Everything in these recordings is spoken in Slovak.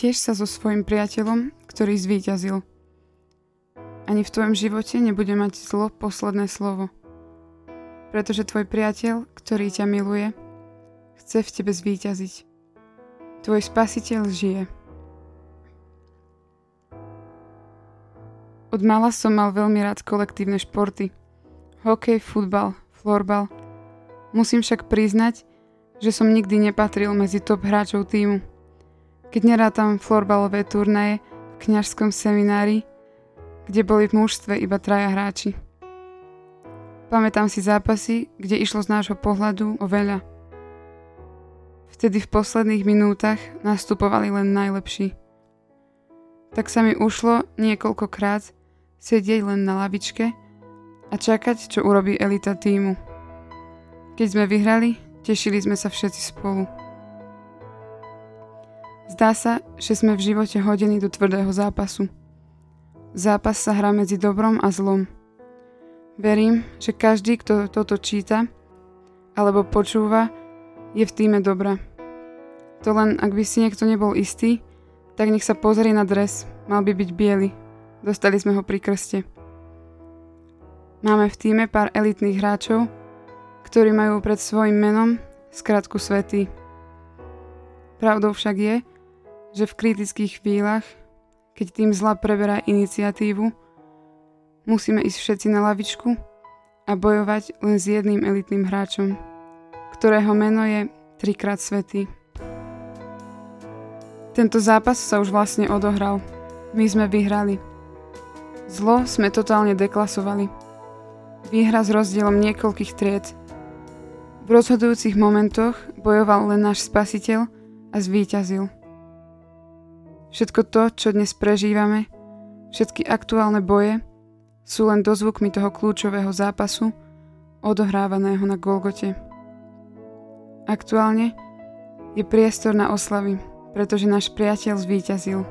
tiež sa so svojim priateľom, ktorý zvíťazil. Ani v tvojom živote nebude mať zlo posledné slovo. Pretože tvoj priateľ, ktorý ťa miluje, chce v tebe zvíťaziť. Tvoj spasiteľ žije. Od mala som mal veľmi rád kolektívne športy. Hokej, futbal, florbal. Musím však priznať, že som nikdy nepatril medzi top hráčov týmu. Keď nerátam florbalové turnaje v kňažskom seminári, kde boli v mužstve iba traja hráči. Pamätám si zápasy, kde išlo z nášho pohľadu o veľa. Vtedy v posledných minútach nastupovali len najlepší. Tak sa mi ušlo niekoľkokrát sedieť len na lavičke a čakať, čo urobí elita týmu. Keď sme vyhrali, tešili sme sa všetci spolu. Zdá sa, že sme v živote hodení do tvrdého zápasu. Zápas sa hrá medzi dobrom a zlom. Verím, že každý, kto toto číta alebo počúva, je v týme dobra. To len, ak by si niekto nebol istý, tak nech sa pozrie na dres, mal by byť biely. Dostali sme ho pri krste. Máme v týme pár elitných hráčov, ktorí majú pred svojim menom skratku svety. Pravdou však je, že v kritických chvíľach, keď tým zla preberá iniciatívu, musíme ísť všetci na lavičku a bojovať len s jedným elitným hráčom, ktorého meno je trikrát svetý. Tento zápas sa už vlastne odohral. My sme vyhrali. Zlo sme totálne deklasovali. Výhra s rozdielom niekoľkých tried. V rozhodujúcich momentoch bojoval len náš spasiteľ a zvíťazil. Všetko to, čo dnes prežívame, všetky aktuálne boje, sú len dozvukmi toho kľúčového zápasu, odohrávaného na Golgote. Aktuálne je priestor na oslavy, pretože náš priateľ zvíťazil.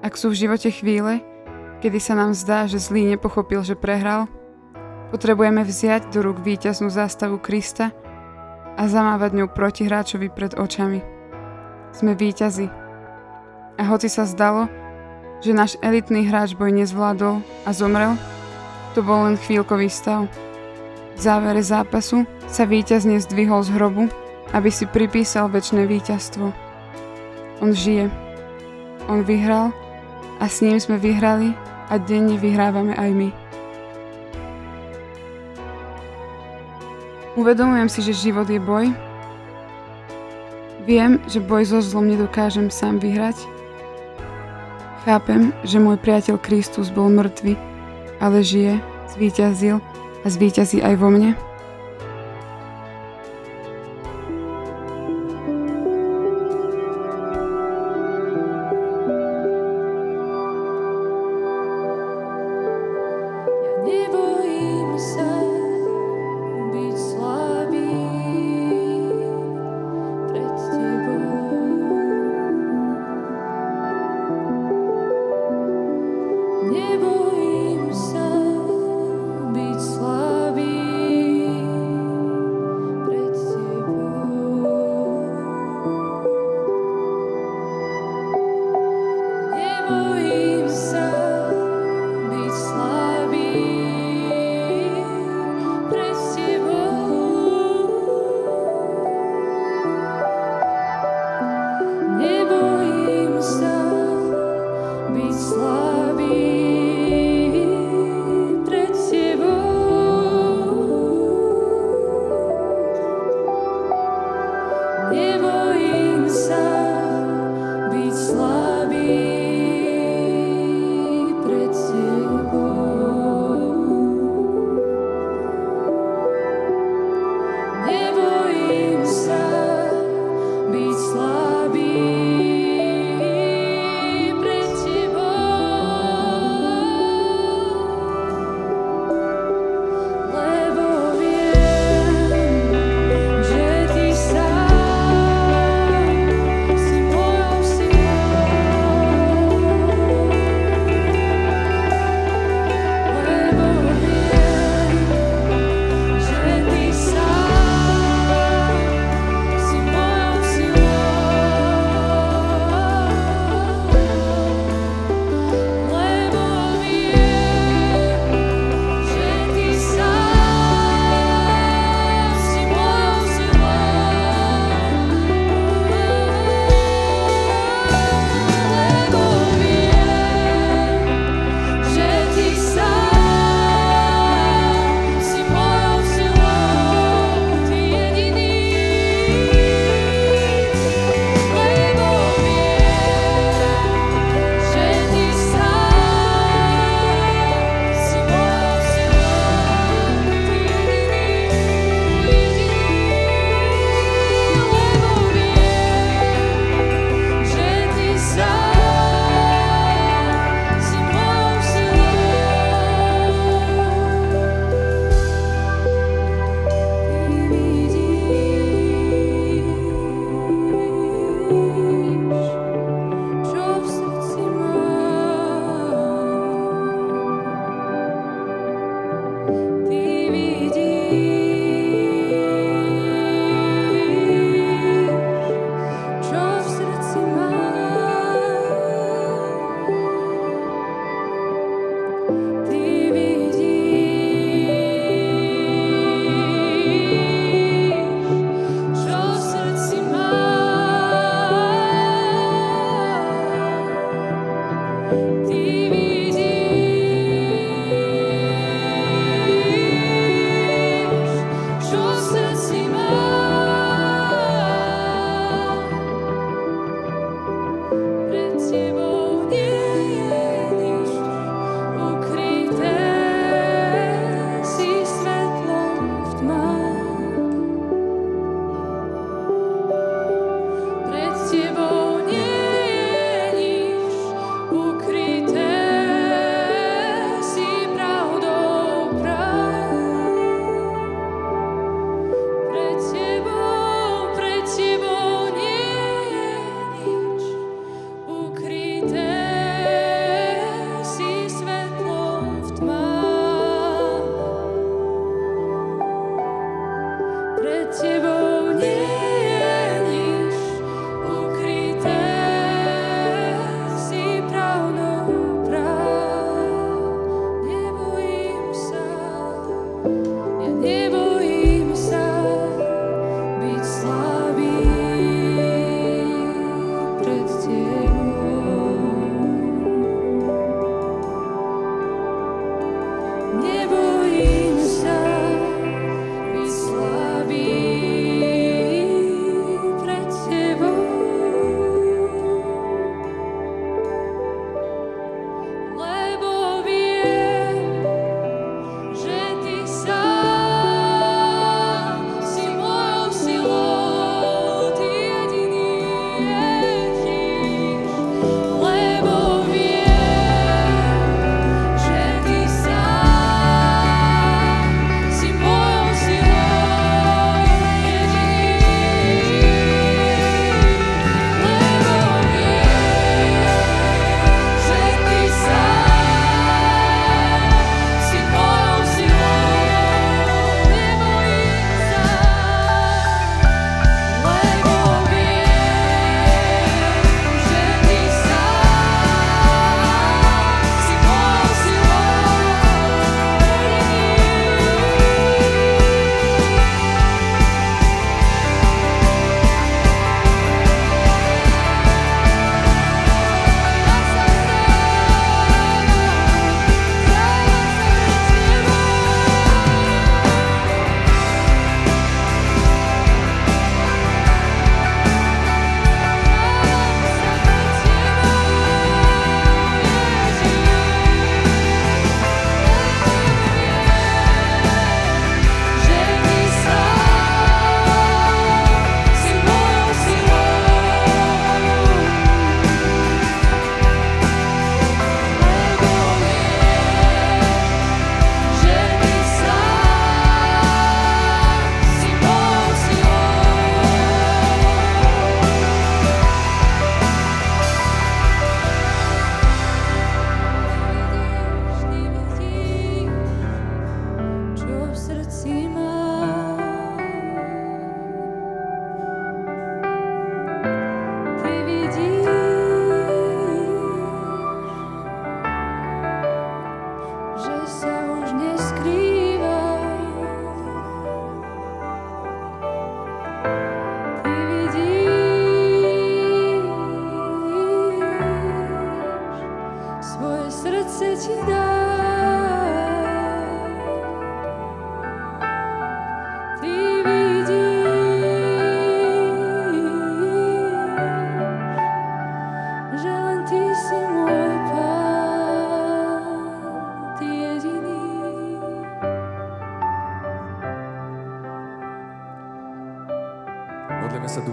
Ak sú v živote chvíle, kedy sa nám zdá, že zlý nepochopil, že prehral, potrebujeme vziať do rúk víťaznú zástavu Krista a zamávať ňou proti hráčovi pred očami. Sme víťazi. A hoci sa zdalo, že náš elitný hráč boj nezvládol a zomrel, to bol len chvíľkový stav. V závere zápasu sa víťazne zdvihol z hrobu, aby si pripísal väčšie víťazstvo. On žije. On vyhral a s ním sme vyhrali a denne vyhrávame aj my. Uvedomujem si, že život je boj. Viem, že boj so zlom nedokážem sám vyhrať. Chápem, že môj priateľ Kristus bol mŕtvy, ale žije, zvíťazil a zvíťazí aj vo mne. nebo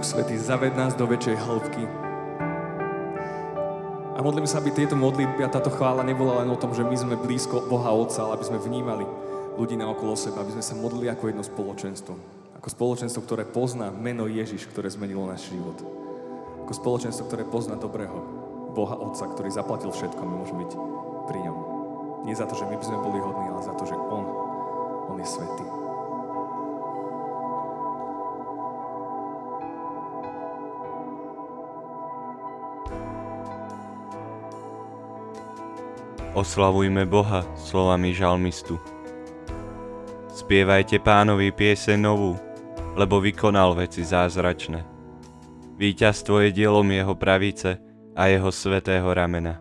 Svetý, zaved nás do väčšej hĺbky. A modlíme sa, aby tieto modlitby a táto chvála nebola len o tom, že my sme blízko Boha Otca, ale aby sme vnímali ľudí na okolo seba, aby sme sa modlili ako jedno spoločenstvo. Ako spoločenstvo, ktoré pozná meno Ježiš, ktoré zmenilo náš život. Ako spoločenstvo, ktoré pozná dobrého Boha Otca, ktorý zaplatil všetko, my môžeme byť pri ňom. Nie za to, že my by sme boli hodní, ale za to, že On, On je svetý. Oslavujme Boha slovami žalmistu. Spievajte pánovi piese novú, lebo vykonal veci zázračné. Výťazstvo je dielom jeho pravice a jeho svetého ramena.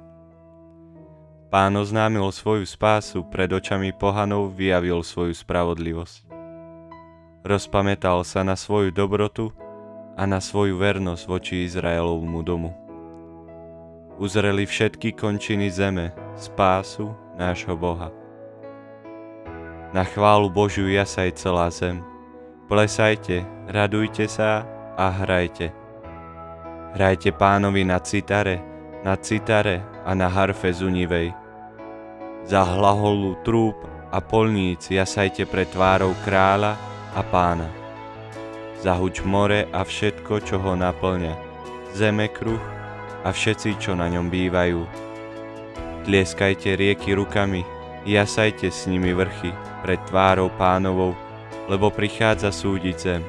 Pán oznámil svoju spásu, pred očami pohanov vyjavil svoju spravodlivosť. Rozpamätal sa na svoju dobrotu a na svoju vernosť voči Izraelovmu domu uzreli všetky končiny zeme, spásu nášho Boha. Na chválu Božiu jasaj celá zem, plesajte, radujte sa a hrajte. Hrajte pánovi na citare, na citare a na harfe zunivej. Za hlaholu trúb a polníc jasajte pred tvárou kráľa a pána. Zahuč more a všetko, čo ho naplňa, zeme kruh a všetci, čo na ňom bývajú. Tlieskajte rieky rukami, jasajte s nimi vrchy pred tvárou pánovou, lebo prichádza súdiť zem.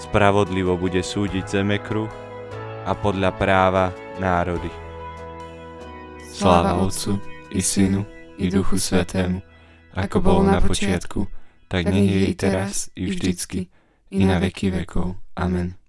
Spravodlivo bude súdiť zemekru a podľa práva národy. Sláva Otcu i Synu i Duchu Svetému, ako bolo na počiatku, tak nech je i teraz, i vždycky, i na veky vekov. Amen.